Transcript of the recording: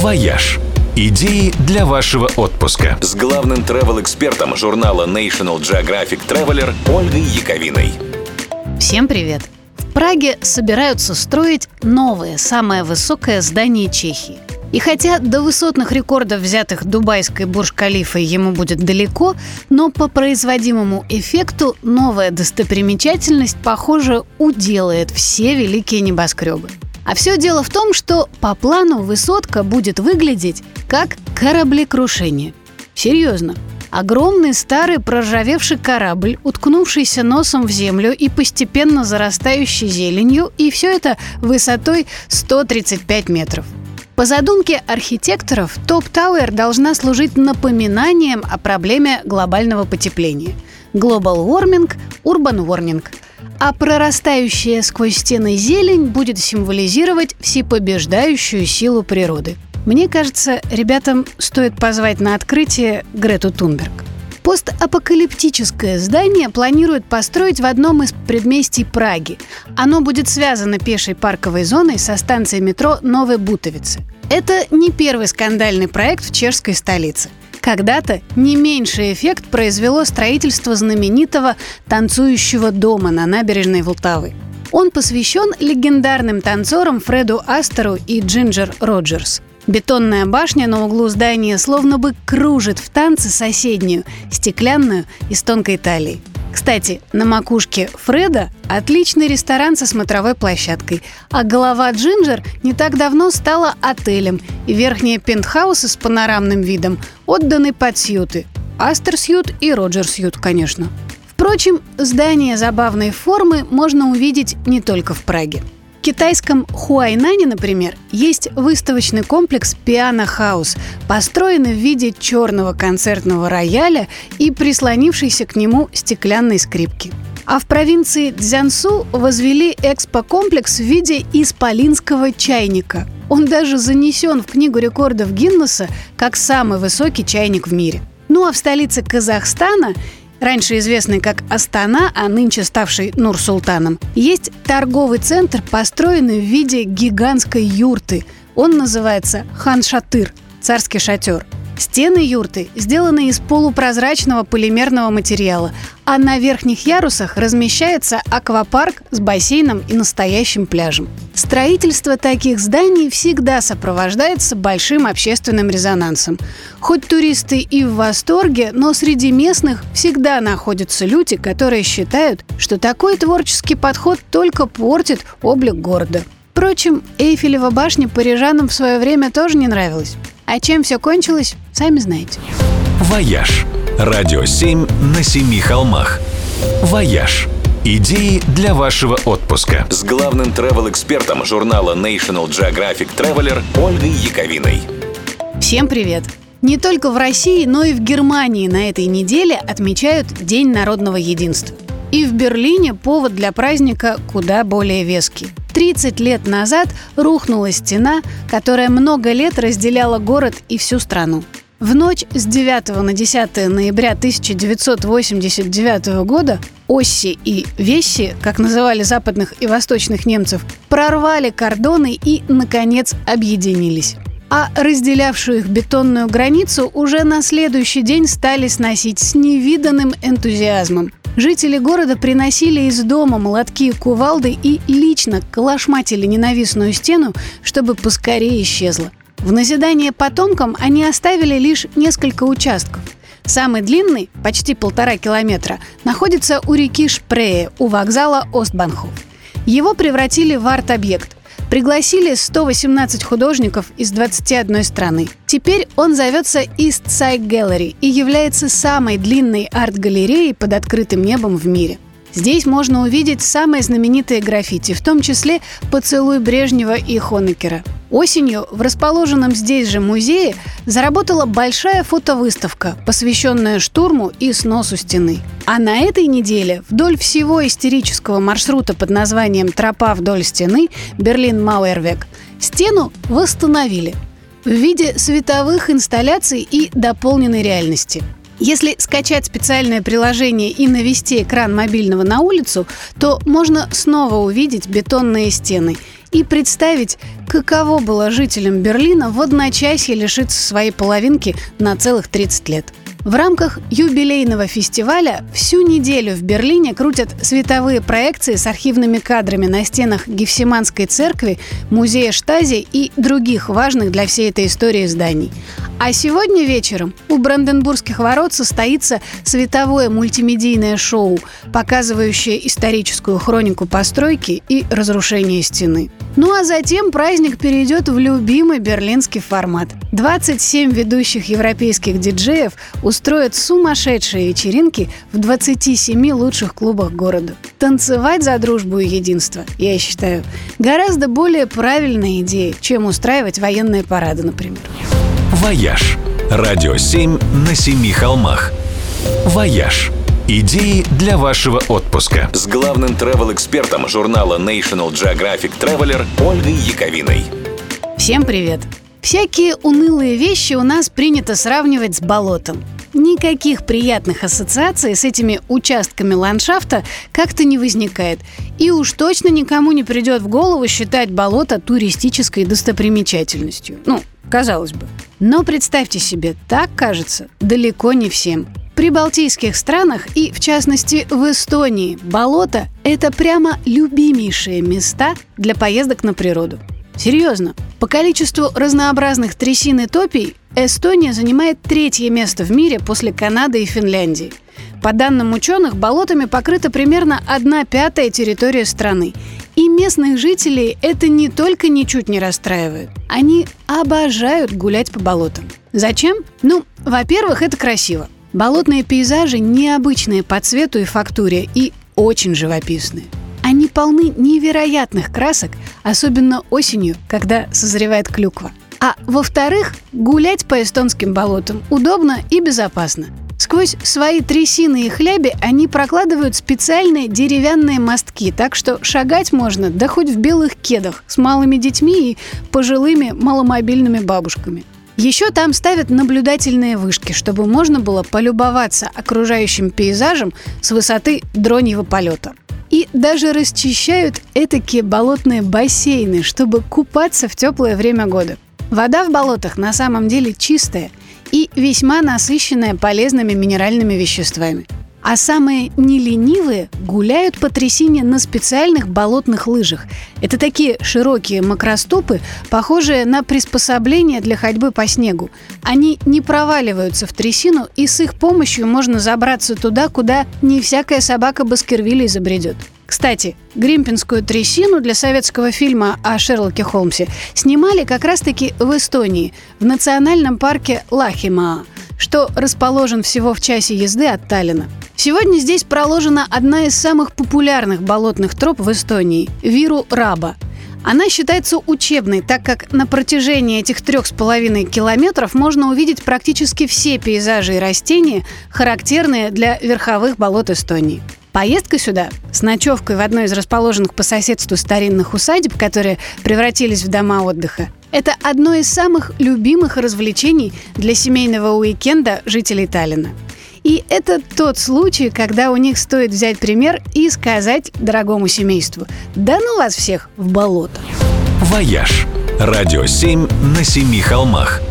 «Вояж». Идеи для вашего отпуска. С главным travel-экспертом журнала National Geographic Traveler Ольгой Яковиной. Всем привет! В Праге собираются строить новое, самое высокое здание Чехии. И хотя до высотных рекордов, взятых дубайской Бурдж-Халифой, ему будет далеко, но по производимому эффекту новая достопримечательность, похоже, уделает все великие небоскребы. А все дело в том, что по плану высотка будет выглядеть как кораблекрушение. Серьезно. Огромный старый проржавевший корабль, уткнувшийся носом в землю и постепенно зарастающий зеленью, и все это высотой 135 метров. По задумке архитекторов, Топ Тауэр должна служить напоминанием о проблеме глобального потепления. Global Warming, Urban Warming – а прорастающая сквозь стены зелень будет символизировать всепобеждающую силу природы. Мне кажется, ребятам стоит позвать на открытие Грету Тунберг. Постапокалиптическое здание планируют построить в одном из предместий Праги. Оно будет связано пешей парковой зоной со станцией метро Новой Бутовицы. Это не первый скандальный проект в чешской столице. Когда-то не меньший эффект произвело строительство знаменитого танцующего дома на набережной Волтавы. Он посвящен легендарным танцорам Фреду Астеру и Джинджер Роджерс. Бетонная башня на углу здания словно бы кружит в танце соседнюю, стеклянную из тонкой талии. Кстати, на макушке Фреда отличный ресторан со смотровой площадкой, а голова Джинджер не так давно стала отелем, и верхние пентхаусы с панорамным видом отданы под сьюты. Астер Сьют и Роджер Сьют, конечно. Впрочем, здание забавной формы можно увидеть не только в Праге. В китайском Хуайнане, например, есть выставочный комплекс Piano House, построенный в виде черного концертного рояля и прислонившейся к нему стеклянной скрипки. А в провинции Цзянсу возвели экспо-комплекс в виде исполинского чайника. Он даже занесен в Книгу рекордов Гиннесса как самый высокий чайник в мире. Ну а в столице Казахстана раньше известный как Астана, а нынче ставший Нур-Султаном, есть торговый центр, построенный в виде гигантской юрты. Он называется Хан-Шатыр – царский шатер. Стены юрты сделаны из полупрозрачного полимерного материала, а на верхних ярусах размещается аквапарк с бассейном и настоящим пляжем. Строительство таких зданий всегда сопровождается большим общественным резонансом. Хоть туристы и в восторге, но среди местных всегда находятся люди, которые считают, что такой творческий подход только портит облик города. Впрочем, Эйфелева башня парижанам в свое время тоже не нравилась. А чем все кончилось, сами знаете. «Вояж» – радио 7 на семи холмах. «Вояж» – идеи для вашего отпуска. С главным travel-экспертом журнала National Geographic Traveler Ольгой Яковиной. Всем привет! Не только в России, но и в Германии на этой неделе отмечают День народного единства. И в Берлине повод для праздника куда более веский. 30 лет назад рухнула стена, которая много лет разделяла город и всю страну. В ночь с 9 на 10 ноября 1989 года Осси и Весси, как называли западных и восточных немцев, прорвали кордоны и, наконец, объединились. А разделявшую их бетонную границу уже на следующий день стали сносить с невиданным энтузиазмом. Жители города приносили из дома молотки и кувалды и лично калашматили ненавистную стену, чтобы поскорее исчезла. В назидание потомкам они оставили лишь несколько участков. Самый длинный, почти полтора километра, находится у реки Шпрее, у вокзала Остбанхоф. Его превратили в арт-объект. Пригласили 118 художников из 21 страны. Теперь он зовется East Side Gallery и является самой длинной арт-галереей под открытым небом в мире – Здесь можно увидеть самые знаменитые граффити, в том числе «Поцелуй Брежнева» и Хонекера. Осенью в расположенном здесь же музее заработала большая фотовыставка, посвященная штурму и сносу стены. А на этой неделе вдоль всего истерического маршрута под названием «Тропа вдоль стены» Берлин-Мауэрвек стену восстановили в виде световых инсталляций и дополненной реальности – если скачать специальное приложение и навести экран мобильного на улицу, то можно снова увидеть бетонные стены и представить, каково было жителям Берлина в одночасье лишиться своей половинки на целых 30 лет. В рамках юбилейного фестиваля всю неделю в Берлине крутят световые проекции с архивными кадрами на стенах Гефсиманской церкви, музея Штази и других важных для всей этой истории зданий. А сегодня вечером у Бранденбургских ворот состоится световое мультимедийное шоу, показывающее историческую хронику постройки и разрушения стены. Ну а затем праздник перейдет в любимый берлинский формат. 27 ведущих европейских диджеев устроят сумасшедшие вечеринки в 27 лучших клубах города. Танцевать за дружбу и единство, я считаю, гораздо более правильная идея, чем устраивать военные парады, например. «Вояж» – радио 7 на семи холмах. «Вояж» Идеи для вашего отпуска с главным travel-экспертом журнала National Geographic Traveler Ольгой Яковиной. Всем привет! Всякие унылые вещи у нас принято сравнивать с болотом. Никаких приятных ассоциаций с этими участками ландшафта как-то не возникает. И уж точно никому не придет в голову считать болото туристической достопримечательностью. Ну, казалось бы. Но представьте себе, так кажется далеко не всем. При балтийских странах и, в частности, в Эстонии болото – это прямо любимейшие места для поездок на природу. Серьезно, по количеству разнообразных трясин и топий Эстония занимает третье место в мире после Канады и Финляндии. По данным ученых, болотами покрыта примерно одна пятая территория страны. И местных жителей это не только ничуть не расстраивает. Они обожают гулять по болотам. Зачем? Ну, во-первых, это красиво. Болотные пейзажи необычные по цвету и фактуре и очень живописные. Они полны невероятных красок, особенно осенью, когда созревает клюква. А во-вторых, гулять по эстонским болотам удобно и безопасно. Сквозь свои трясины и хляби они прокладывают специальные деревянные мостки, так что шагать можно да хоть в белых кедах с малыми детьми и пожилыми маломобильными бабушками. Еще там ставят наблюдательные вышки, чтобы можно было полюбоваться окружающим пейзажем с высоты дроньего полета. И даже расчищают этакие болотные бассейны, чтобы купаться в теплое время года. Вода в болотах на самом деле чистая и весьма насыщенная полезными минеральными веществами – а самые неленивые гуляют по трясине на специальных болотных лыжах. Это такие широкие макростопы, похожие на приспособления для ходьбы по снегу. Они не проваливаются в трясину, и с их помощью можно забраться туда, куда не всякая собака Баскервилля забредет. Кстати, Гримпинскую трясину для советского фильма о Шерлоке Холмсе снимали как раз-таки в Эстонии, в национальном парке Лахимаа, что расположен всего в часе езды от Таллина. Сегодня здесь проложена одна из самых популярных болотных троп в Эстонии – Виру Раба. Она считается учебной, так как на протяжении этих трех с половиной километров можно увидеть практически все пейзажи и растения, характерные для верховых болот Эстонии. Поездка сюда с ночевкой в одной из расположенных по соседству старинных усадеб, которые превратились в дома отдыха, это одно из самых любимых развлечений для семейного уикенда жителей Таллина. И это тот случай, когда у них стоит взять пример и сказать дорогому семейству «Да ну вас всех в болото!» «Вояж» – радио 7 на семи холмах –